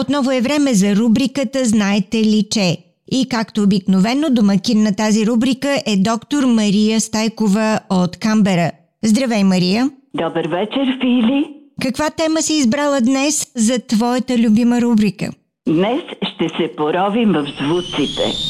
отново е време за рубриката Знаете ли, че? И както обикновено, домакин на тази рубрика е доктор Мария Стайкова от Камбера. Здравей, Мария! Добър вечер, Фили! Каква тема си избрала днес за твоята любима рубрика? Днес ще се поровим в звуците.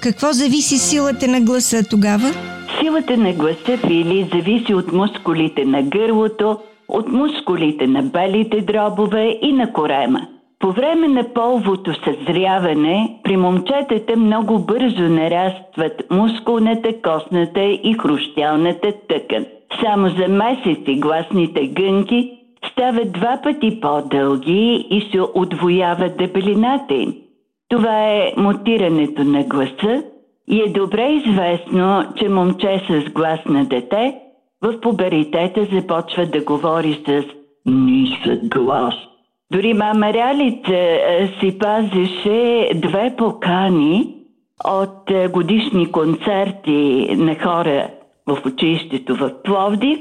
Какво зависи силата на гласа тогава? Силата на гласа Фили зависи от мускулите на гърлото, от мускулите на белите дробове и на корема. По време на половото съзряване при момчетата много бързо нарастват мускулната, костната и хрущялната тъкан. Само за месеци гласните гънки стават два пъти по-дълги и се отвоява дебелината им. Това е мутирането на гласа и е добре известно, че момче с глас на дете в пуберитета започва да говори с нисък глас. Дори мама Рялица си пазеше две покани от годишни концерти на хора в училището в Пловдив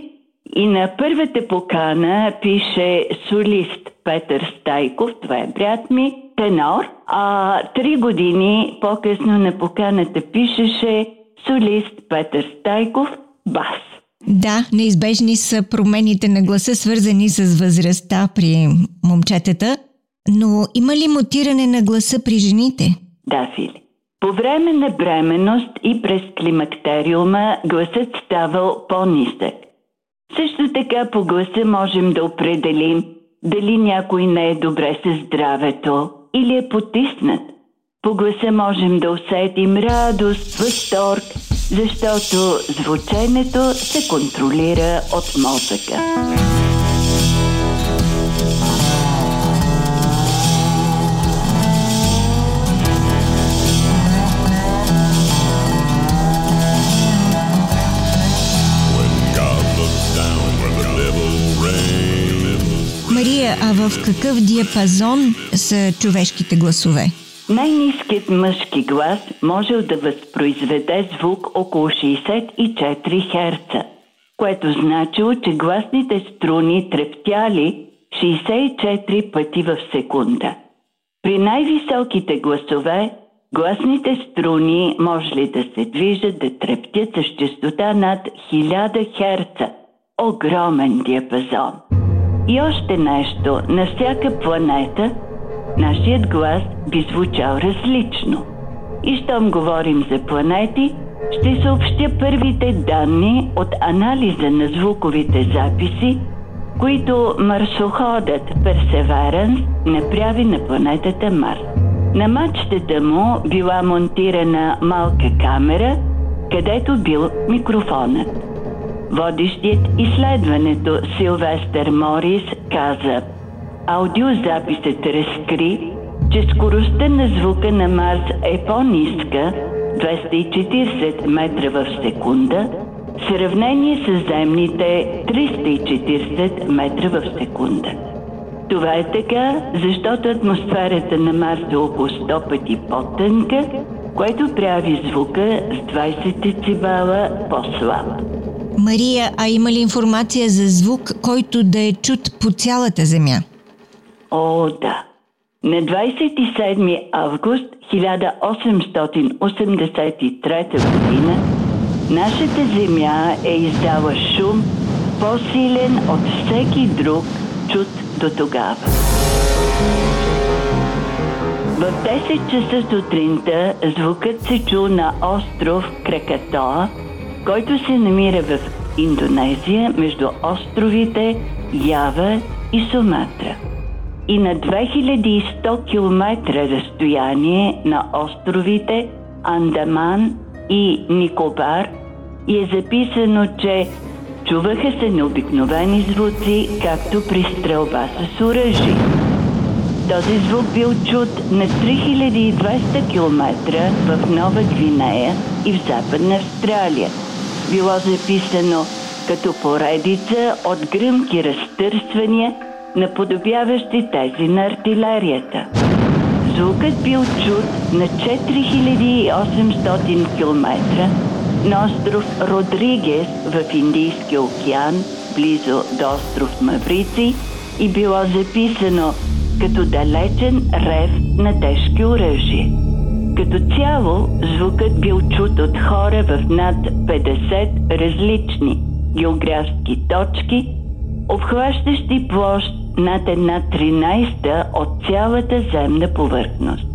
и на първата покана пише солист Петър Стайков, това е брат ми, тенор, а три години по-късно на поканата пишеше солист Петър Стайков, бас. Да, неизбежни са промените на гласа, свързани с възрастта при момчетата, но има ли мутиране на гласа при жените? Да, Фили. По време на бременност и през климактериума гласът ставал по-нисък. Също така по гласа можем да определим дали някой не е добре със здравето или е потиснат. По гласа можем да усетим радост, възторг, защото звученето се контролира от мозъка. В какъв диапазон са човешките гласове? Най-низкият мъжки глас може да възпроизведе звук около 64 Хц, което значило, че гласните струни трептяли 64 пъти в секунда. При най-високите гласове гласните струни може ли да се движат, да трептят с частота над 1000 Хц. Огромен диапазон. И още нещо. На всяка планета нашият глас би звучал различно. И щом говорим за планети, ще съобщя първите данни от анализа на звуковите записи, които марсоходът Персеваранс направи на планетата Марс. На мачтата му била монтирана малка камера, където бил микрофонът. Водещият изследването Силвестър Морис каза Аудиозаписът разкри, че скоростта на звука на Марс е по-ниска 240 метра в секунда, в сравнение с земните 340 метра в секунда. Това е така, защото атмосферата на Марс е около 100 пъти по-тънка, което прави звука с 20 децибела по-слаб. Мария, а има ли информация за звук, който да е чут по цялата Земя? О, да. На 27 август 1883 година нашата Земя е издала шум по-силен от всеки друг чут до тогава. В 10 часа сутринта звукът се чу на остров Кракатоа, който се намира в Индонезия между островите Ява и Суматра. И на 2100 км разстояние на островите Андаман и Никобар е записано, че чуваха се необикновени звуци, както при стрелба с оръжие. Този звук бил чут на 3200 км в Нова Гвинея и в Западна Австралия. Било записано като поредица от гръмки разтърсвания, наподобяващи тези на артилерията. Звукът бил чут на 4800 км на остров Родригес в Индийския океан, близо до остров Маврици и било записано като далечен рев на тежки оръжия. Като цяло, звукът бил чут от хора в над 50 различни географски точки, обхващащи площ над една 13 от цялата земна повърхност.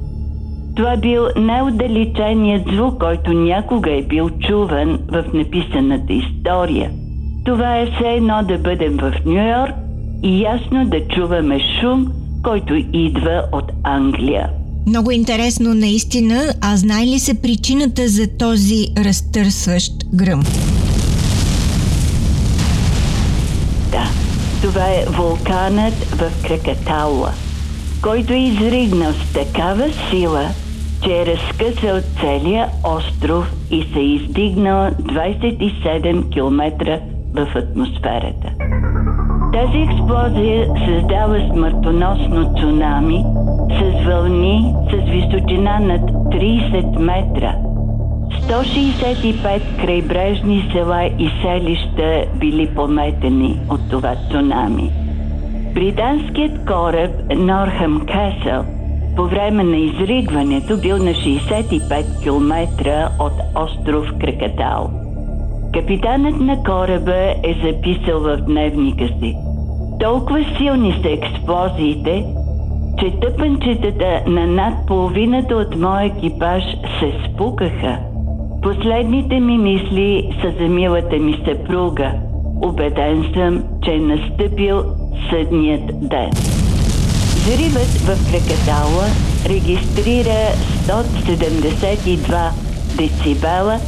Това бил най-отдалеченият звук, който някога е бил чуван в написаната история. Това е все едно да бъдем в Нью Йорк и ясно да чуваме шум, който идва от Англия. Много интересно наистина, а знае ли се причината за този разтърсващ гръм? Да, това е вулканът в Кракатауа, който е изригнал с такава сила, че е разкъсал целия остров и се издигнал 27 км в атмосферата. Тази експлозия създава смъртоносно цунами с вълни с височина над 30 метра. 165 крайбрежни села и селища били пометени от това цунами. Британският кораб Норхам Касъл по време на изригването бил на 65 км от остров Кракатал. Капитанът на кораба е записал в дневника си. Толкова силни са експлозиите, че тъпанчетата на над половината от моя екипаж се спукаха. Последните ми мисли са за милата ми съпруга. Убеден съм, че е настъпил съдният ден. Взривът в Кракатауа регистрира 172 децибела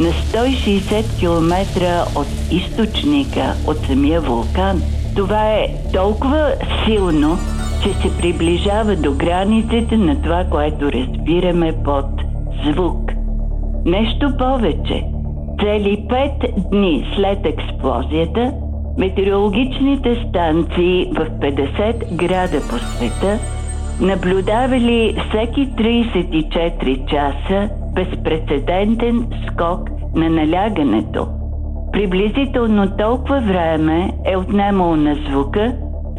на 160 км от източника, от самия вулкан. Това е толкова силно, че се приближава до границите на това, което разбираме под звук. Нещо повече. Цели пет дни след експлозията, метеорологичните станции в 50 града по света наблюдавали всеки 34 часа безпредседентен скок на налягането. Приблизително толкова време е отнемало на звука,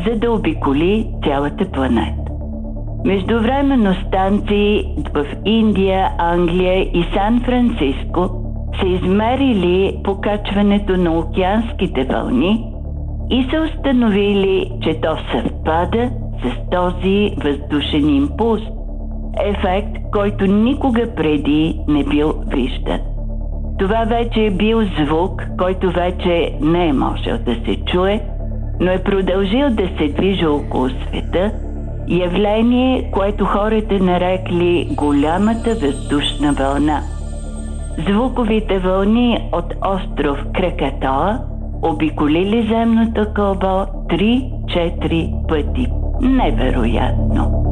за да обиколи цялата планета. Междувременно станции в Индия, Англия и Сан-Франциско са измерили покачването на океанските вълни и са установили, че то съвпада с този въздушен импулс, ефект, който никога преди не бил виждан. Това вече е бил звук, който вече не е можел да се чуе, но е продължил да се движи около света, явление, което хората нарекли голямата въздушна вълна. Звуковите вълни от остров Кракатоа обиколили земното кълбо 3-4 пъти. Невероятно!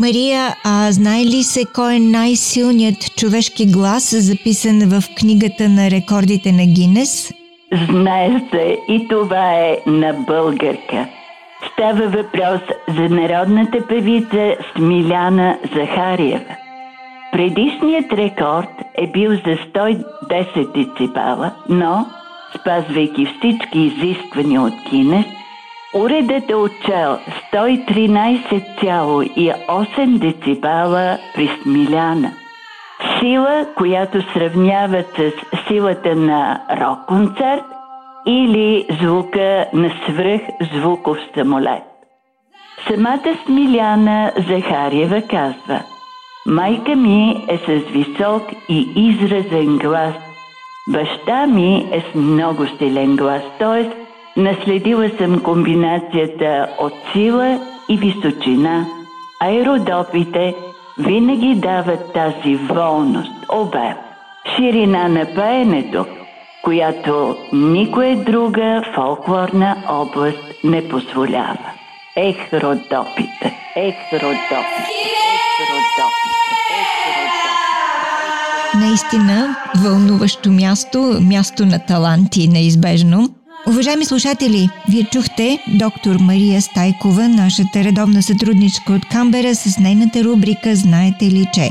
Мария, а знае ли се кой е най-силният човешки глас, записан в книгата на рекордите на Гинес? Знае се и това е на българка. Става въпрос за народната певица Смиляна Захариева. Предишният рекорд е бил за 110 децибала, но, спазвайки всички изисквания от Гинес, Уредът е отчел 113,8 децибала при Смиляна. Сила, която сравняват с силата на рок-концерт или звука на свръхзвуков самолет. Самата Смиляна Захариева казва Майка ми е с висок и изразен глас. Баща ми е с много силен глас, т.е. Наследила съм комбинацията от сила и височина. Аеродопите винаги дават тази волност, обем, ширина на пеенето, която никоя друга фолклорна област не позволява. Ех, родопите, ех, родопите, ех, родопите. Наистина вълнуващо място, място на таланти неизбежно. Уважаеми слушатели, вие чухте доктор Мария Стайкова, нашата редовна сътрудничка от Камбера с нейната рубрика Знаете ли че?